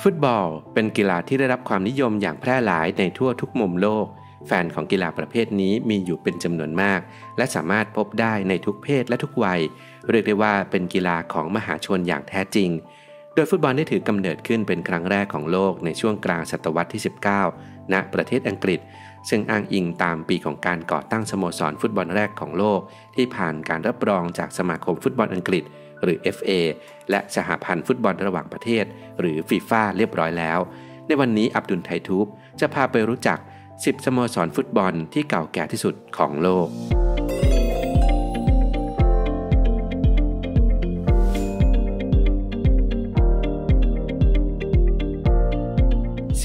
ฟุตบอลเป็นกีฬาที่ได้รับความนิยมอย่างแพร่หลายในทั่วทุกมุมโลก แฟนของกีฬาประเภทนี้มีอยู่เป็นจำนวนมาก และสามารถพบได้ในทุกเพศและทุกวัย เรียกได้ว่าเป็นกีฬาของมหาชนอย่างแท้จริง โดยฟุตบอลได้ถือกำเนิดขึ้นเป็นครั้งแรกของโลกในช่วงกลางศตวรรษที่ 19 ณ ประเทศอังกฤษ ซึ่งอ้างอิงตามปีของการก่อตั้งสโมสรฟุตบอลแรกของโลก ที่ผ่านการรับรองจากสมาคมฟุตบอลอังกฤษ หรือ FA และสหพันธ์ฟุตบอลระหว่างประเทศ หรือฟีฟ่าเรียบร้อยแล้ว ในวันนี้อับดุลไททูบจะพาไปรู้จัก 10 สโมสรฟุตบอลที่เก่าแก่ที่สุดของโลก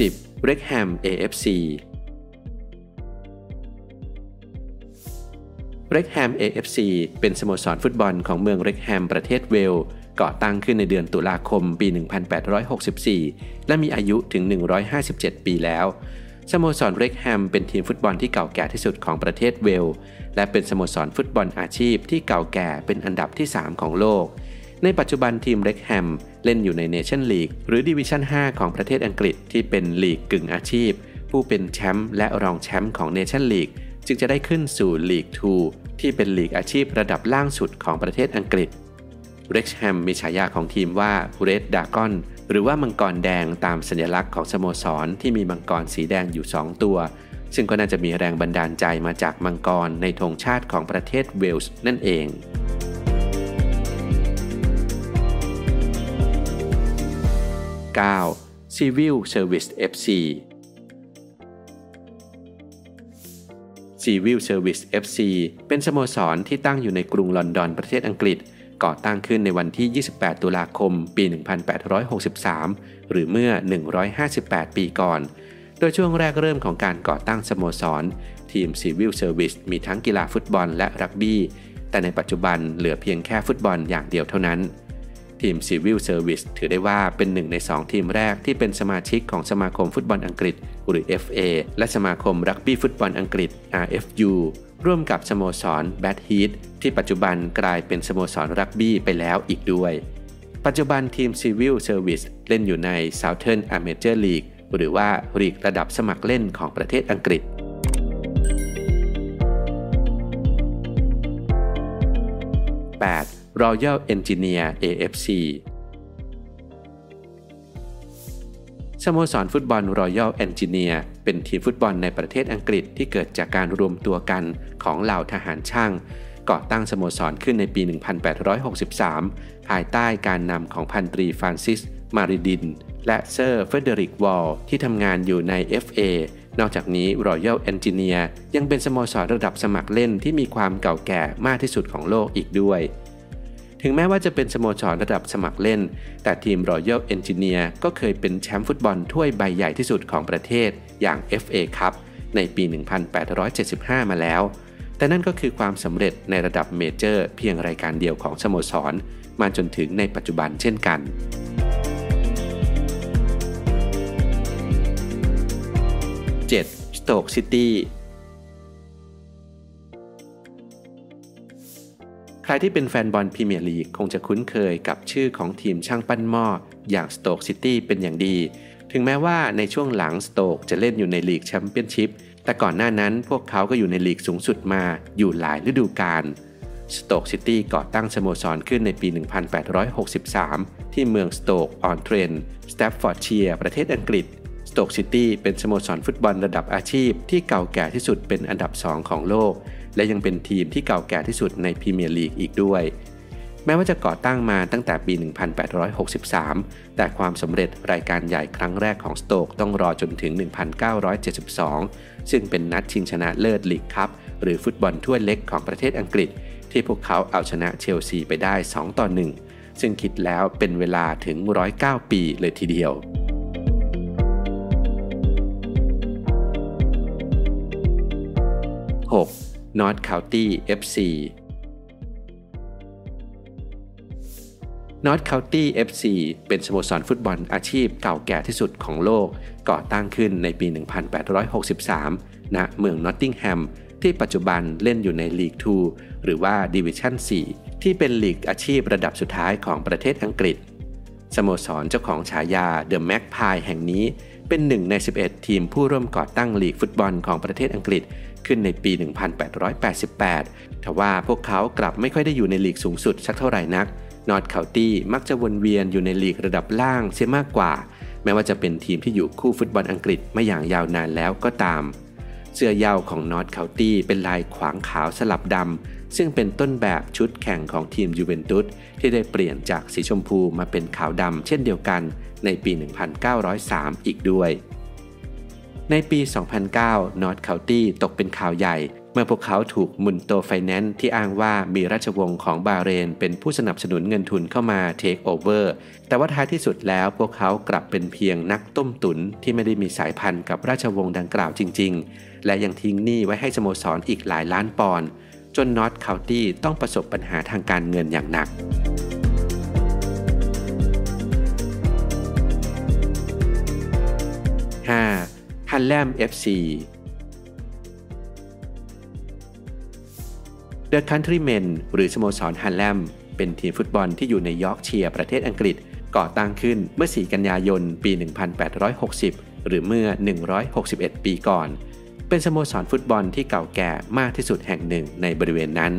10. เร็กแฮม AFC เร็กแฮม AFC เป็นสโมสรฟุตบอลของเมืองเร็กแฮมประเทศเวลส์ ก่อตั้งขึ้นในเดือนตุลาคมปี 1864 และมีอายุถึง 157 ปีแล้ว สโมสรเร็กแฮมเป็นทีมฟุตบอลที่เก่าแก่ที่สุดของประเทศเวลส์ และเป็นสโมสรฟุตบอลอาชีพที่เก่าแก่เป็นอันดับที่ 3 ของโลก ในปัจจุบันทีมเร็กแฮมเล่นอยู่ในเนชั่นลีกหรือดิวิชั่น 5 ของประเทศอังกฤษที่เป็นลีกกึ่งอาชีพ ผู้เป็นแชมป์และรองแชมป์ของเนชั่นลีกจึงจะได้ขึ้นสู่ลีก 2 ที่เป็นลีกอาชีพระดับล่างสุดของประเทศอังกฤษเร็กแฮมมีฉายาของทีมว่า Red Dragon หรือว่ามังกรแดงตามสัญลักษณ์ของสโมสรที่มีมังกรสีแดงอยู่ 2 ตัว ซึ่งก็น่าจะมีแรงบันดาลใจมาจากมังกรในธงชาติของประเทศเวลส์นั่นเอง 9. Civil Service FC Civil Service FC เป็นสโมสรที่ตั้งอยู่ในกรุงลอนดอนประเทศอังกฤษ ก่อตั้งขึ้นในวันที่ 28 ตุลาคม ปี 1863 หรือเมื่อ 158 ปีก่อน โดยช่วงแรกเริ่มของการก่อตั้งสโมสร ทีม Civil Service มีทั้งกีฬาฟุตบอลและรักบี้ แต่ในปัจจุบันเหลือเพียงแค่ฟุตบอลอย่างเดียวเท่านั้นทีม Civil Service ถือได้ว่าเป็นหนึ่งใน 2 ทีมแรกที่เป็นสมาชิกของสมาคมฟุตบอลอังกฤษ หรือ FA และสมาคมรักบี้ฟุตบอลอังกฤษ RFU ร่วมกับสโมสร Bad Heat ที่ปัจจุบันกลายเป็นสโมสรรักบี้ไปแล้วอีกด้วย ปัจจุบันทีม Civil Service เล่นอยู่ใน Southern Amateur League หรือว่าลีกระดับสมัครเล่นของประเทศอังกฤษ 8. Royal Engineer AFC สโมสรฟุตบอล Royal Engineer เป็นทีมฟุตบอลในประเทศอังกฤษที่เกิดจากการรวมตัวกันของเหล่าทหารช่าง ก่อตั้งสโมสรขึ้นในปี 1863 ภายใต้การนำของพันตรีฟรานซิส มารินดิน และเซอร์เฟรเดอริกวอลล์ที่ทำงานอยู่ใน FA นอกจากนี้ Royal Engineer ยังเป็นสโมสรระดับสมัครเล่นที่มีความเก่าแก่มากที่สุดของโลกอีกด้วย ถึงแม้ว่าจะเป็นสโมสรระดับสมัครเล่น แต่ทีม Royal Engineer ก็เคยเป็นแชมป์ฟุตบอลถ้วยใบใหญ่ที่สุดของประเทศอย่าง FA Cup ในปี 1875 มาแล้ว แต่นั่นก็คือความสำเร็จในระดับเมเจอร์เพียงรายการเดียวของสโมสร มาจนถึงในปัจจุบันเช่นกัน 7. Stoke City ใครที่เป็นแฟนบอลพรีเมียร์ลีกคงจะคุ้นเคยกับชื่อของทีมช่างปั้นหม้ออย่างสโตกซิตี้เป็นอย่างดี ถึงแม้ว่าในช่วงหลังสโตกจะเล่นอยู่ในลีกแชมเปี้ยนชิพแต่ก่อนหน้านั้นพวกเขาก็อยู่ในลีกสูงสุดมาอยู่หลายฤดูกาลสโตกซิตี้ก่อตั้งสโมสรขึ้นในปี 1863 ที่เมืองสโตกออนเทรนต์สแตฟฟอร์ดเชียร์ประเทศอังกฤษสโตกซิตี้เป็นสโมสรฟุตบอลระดับอาชีพที่เก่าแก่ที่สุดเป็นอันดับ 2 ของโลก และยังเป็นทีมที่เก่าแก่ที่สุดในพรีเมียร์ลีกอีกด้วย แม้ว่าจะก่อตั้งมาตั้งแต่ปี 1863 แต่ความสำเร็จรายการใหญ่ครั้งแรกของสโตกต้องรอจนถึง 1972 ซึ่งเป็นนัดชิงชนะเลิศลีกคัพหรือฟุตบอลถ้วยเล็กของประเทศอังกฤษ ที่พวกเขาเอาชนะเชลซีไปได้ 2 ต่อ 1 ซึ่งคิดแล้วเป็นเวลาถึง 109 ปีเลยทีเดียว 6. North County FC North County FC เป็นสโมสรฟุตบอลอาชีพเก่าแก่ที่สุดของโลก ก่อตั้งขึ้นในปี 1863 ณ เมืองนอตติงแฮม ที่ปัจจุบันเล่นอยู่ในลีก 2 หรือว่าดิวิชั่น 4 ที่เป็นลีกอาชีพระดับสุดท้ายของประเทศอังกฤษ สโมสรเจ้าของฉายาเดอะแม็กพายแห่งนี้เป็นหนึ่งใน 11 ทีมผู้ร่วมก่อตั้งลีกฟุตบอลของประเทศอังกฤษ ขึ้นในปี 1888ทว่าพวกเขากลับไม่ค่อยได้อยู่ในลีกสูงสุดสักเท่าไหร่นัก น็อตส์เคาน์ตี้มักจะวนเวียนอยู่ในลีกระดับล่างเสียมากกว่า แม้ว่าจะเป็นทีมที่อยู่คู่ฟุตบอลอังกฤษมาอย่างยาวนานแล้วก็ตาม เสื้อเหย้าของน็อตส์เคาน์ตี้เป็นลายขวางขาวสลับดำซึ่งเป็นต้นแบบชุดแข่งของทีมยูเวนตุสที่ได้เปลี่ยนจากสีชมพูมาเป็นขาวดำเช่นเดียวกันในปี 1903 อีกด้วย ในปี 2009 น็อตส์เคาน์ตี้ตกเป็นข่าวใหญ่ เมื่อพวกเขาถูกมุนโตไฟแนนซ์ที่อ้างว่ามีราชวงศ์ของบาห์เรน เป็นผู้สนับสนุนเงินทุนเข้ามาเทคโอเวอร์แต่ว่าท้ายที่สุดแล้วพวกเขากลับเป็นเพียงนักต้มตุ๋นที่ไม่ได้มีสายสัมพันธ์กับราชวงศ์ดังกล่าวจริง ๆ และยังทิ้งหนี้ไว้ให้สโมสรอีกหลายล้านปอนด์จนน็อตส์เคาน์ตี้ต้องประสบปัญหาทางการเงินอย่างหนัก ฮัลแลม FC The Countrymen หรือสโมสรฮัลแลม เป็นทีมฟุตบอลที่อยู่ในยอร์กเชียร์ประเทศอังกฤษ ก่อตั้งขึ้นเมื่อ 4 กันยายน ปี 1860 หรือเมื่อ 161 ปีก่อน เป็นสโมสรฟุตบอลที่เก่าแก่มากที่สุดแห่งหนึ่งในบริเวณนั้น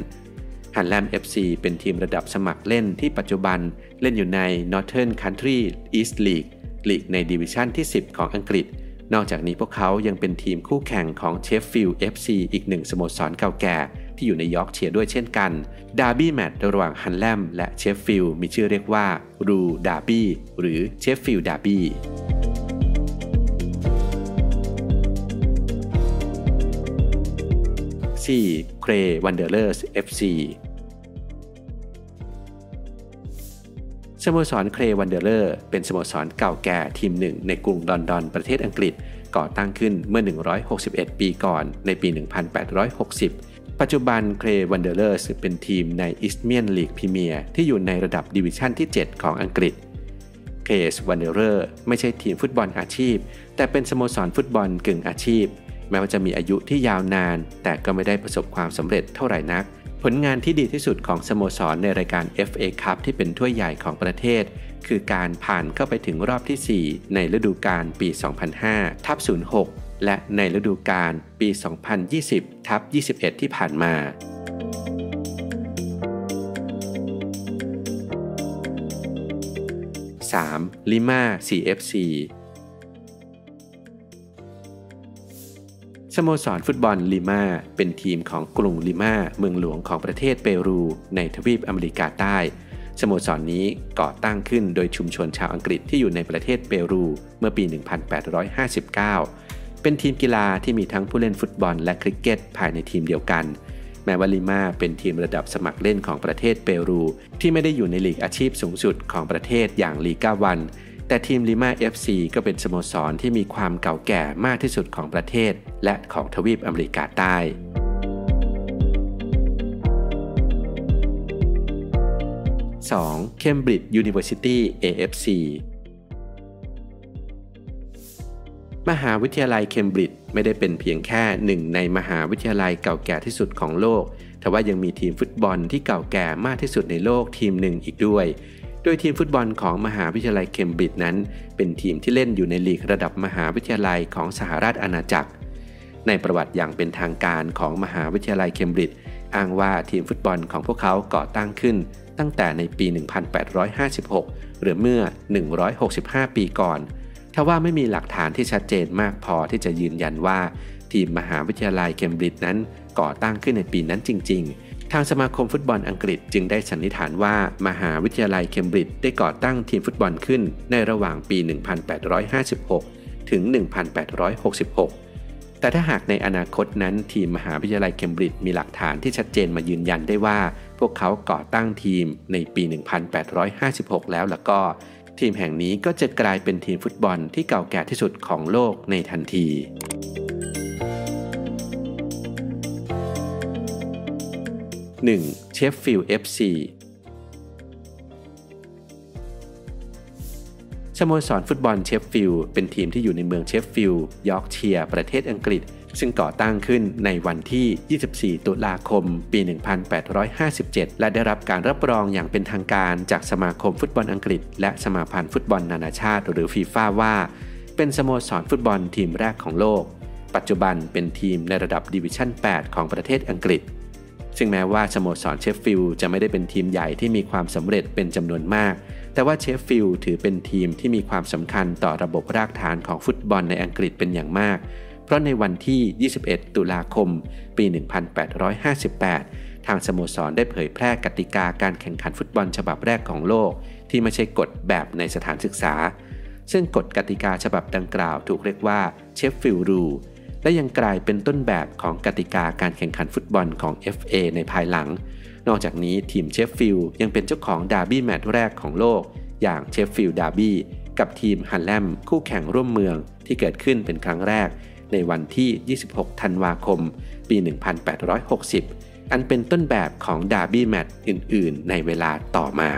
ฮันแลม FC เป็นทีมระดับสมัครเล่นที่ปัจจุบันเล่นอยู่ใน Northern Counties East League ลีกในดิวิชั่นที่ 10 ของอังกฤษ นอกจากนี้พวกเขายังเป็นทีมคู่แข่งของเชฟฟิลด์ FC อีกหนึ่งสโมสรเก่าแก่ที่อยู่ในยอร์กเชียร์ด้วยเช่นกัน ดาร์บี้แมตช์ระหว่างฮัลแลมและเชฟฟิลด์มีชื่อเรียกว่า Rules Derby หรือเชฟฟิลด์ดาร์บี้ 4. เครวันเดอร์เลอร์ส FC ส โมสรเครวันเดอร์เลอร์เป็นสโมสรเก่าแก่ทีมหนึ่งในกรุงลอนดอนประเทศอังกฤษ ก่อตั้งขึ้นเมื่อ 161 ปีก่อนในปี 1860 ปัจจุบันเครย์วันเดอเรอร์สเป็นทีมในอิสเมียนลีกพรีเมียร์ที่อยู่ในระดับดิวิชั่นที่ 7 ของอังกฤษเครย์วันเดอเรอร์สไม่ใช่ทีมฟุตบอลอาชีพ แต่เป็นสโมสรฟุตบอลกึ่งอาชีพ แม้ว่าจะมีอายุที่ยาวนาน แต่ก็ไม่ได้ประสบความสำเร็จเท่าไหร่นัก ผลงานที่ดีที่สุดของสโมสรในรายการ FA Cup ที่เป็นถ้วยใหญ่ของประเทศ คือการผ่านเข้าไปถึงรอบที่ 4 ในฤดูกาลปี 2005 ทับ 06 และในฤดูกาลปี 2020 ทับ 21 ที่ผ่านมา 3. ลิมา CFC สโมสรฟุตบอลลิมาเป็นทีมของกรุงลิมาเมืองหลวงของประเทศเปรู ในทวีปอเมริกาใต้ สโมสรนนี้ก่อตั้งขึ้นโดยชุมชนชาวอังกฤษที่อยู่ในประเทศเปรูเมื่อปี 1859 เป็นทีมกีฬาที่มีทั้งผู้เล่นฟุตบอลและคริกเก็ตภายในทีมเดียวกัน แม้ว่าลิมาเป็นทีมระดับสมัครเล่นของประเทศเปรู ที่ไม่ได้อยู่ในลีกอาชีพสูงสุดของประเทศอย่างลีกาวัน แต่ทีมลิมา FC ก็เป็นสโมสรที่มีความเก่าแก่มากที่สุดของประเทศ และของทวีปอเมริกาใต้ 2. Cambridge University AFC มหาวิทยาลัยเคมบริดจ์ไม่ได้เป็นเพียงแค่หนึ่งในมหาวิทยาลัยเก่าแก่ที่สุดของโลก แต่ว่ายังมีทีมฟุตบอลที่เก่าแก่มากที่สุดในโลกทีมหนึ่งอีกด้วย ดยทีมฟุตบอลของมหาวิทยาลัยเคมบริดจ์นั้น เป็นทีมที่เล่นอยู่ในลีกระดับมหาวิทยาลัยของสหราชอาณาจักร ในประวัติอย่างเป็นทางการของมหาวิทยาลัยเคมบริดจ์อ้างว่าทีมฟุตบอลของพวกเขาก่อตั้งขึ้น ตั้งแต่ในปี 1856 หรือเมื่อ 165 ปีก่อนทว่าไม่มีหลักฐานที่ชัดเจนมากพอที่จะยืนยันว่า ทีมมหาวิทยาลัยเคมบริดจ์นั้นก่อตั้งขึ้นในปีนั้นจริง ๆ ทางสมาคมฟุตบอลอังกฤษจึงได้สันนิษฐานว่า มหาวิทยาลัยเคมบริดจ์ได้ก่อตั้งทีมฟุตบอลขึ้นในระหว่างปี 1856 ถึง 1866 แต่ถ้าหากในอนาคตนั้นทีมมหาวิทยาลัยเคมบริดจ์มีหลักฐานที่ชัดเจนมายืนยันได้ว่า พวกเขาก่อตั้งทีมในปี 1856 แล้วแล้วก็ ทีมแห่งนี้ก็จะกลายเป็นทีมฟุตบอลที่เก่าแก่ที่สุดของโลกในทันที 1. เชฟฟิลด์ FC สโมสรฟุตบอลเชฟฟิลด์เป็นทีมที่อยู่ในเมืองเชฟฟิลด์ยอร์กเชียร์ประเทศอังกฤษ ซึ่งก่อตั้งขึ้นในวันที่ 24 ตุลาคม ปี 1857 และได้รับการรับรองอย่างเป็นทางการจากสมาคมฟุตบอลอังกฤษ และสมาพันธ์ฟุตบอลนานาชาติ หรือฟีฟ่าว่า เป็นสโมสรฟุตบอลทีมแรกของโลก ปัจจุบันเป็นทีมในระดับดิวิชั่น 8 ของประเทศอังกฤษ ซึ่งแม้ว่าสโมสรเชฟฟิลด์จะไม่ได้เป็นทีมใหญ่ที่มีความสำเร็จเป็นจำนวนมาก แต่ว่าเชฟฟิลด์ถือเป็นทีมที่มีความสำคัญต่อระบบรากฐานของฟุตบอลในอังกฤษเป็นอย่างมาก เพราะในวันที่ 21 ตุลาคม ปี 1858 ทางสโมสรได้เผยแพร่กติกาการแข่งขันฟุตบอลฉบับแรกของโลก ที่ไม่ใช่กฎแบบในสถานศึกษา ซึ่งกฎกติกาฉบับดังกล่าวถูกเรียกว่าเชฟฟิลด์ Rules และยังกลายเป็นต้นแบบของกติกาการแข่งขันฟุตบอลของ FA ในภายหลัง นอกจากนี้ทีมเชฟฟิลด์ยังเป็นเจ้าของดาร์บี้แมตช์แรกของโลก อย่างเชฟฟิลด์ดาร์บี้กับทีมฮัลแลมคู่แข่งร่วมเมืองที่เกิดขึ้นเป็นครั้งแรก ในวันที่ 26 ธันวาคม ปี 1860 อันเป็นต้นแบบของดาร์บี้แมตช์อื่น ๆ ในเวลาต่อมา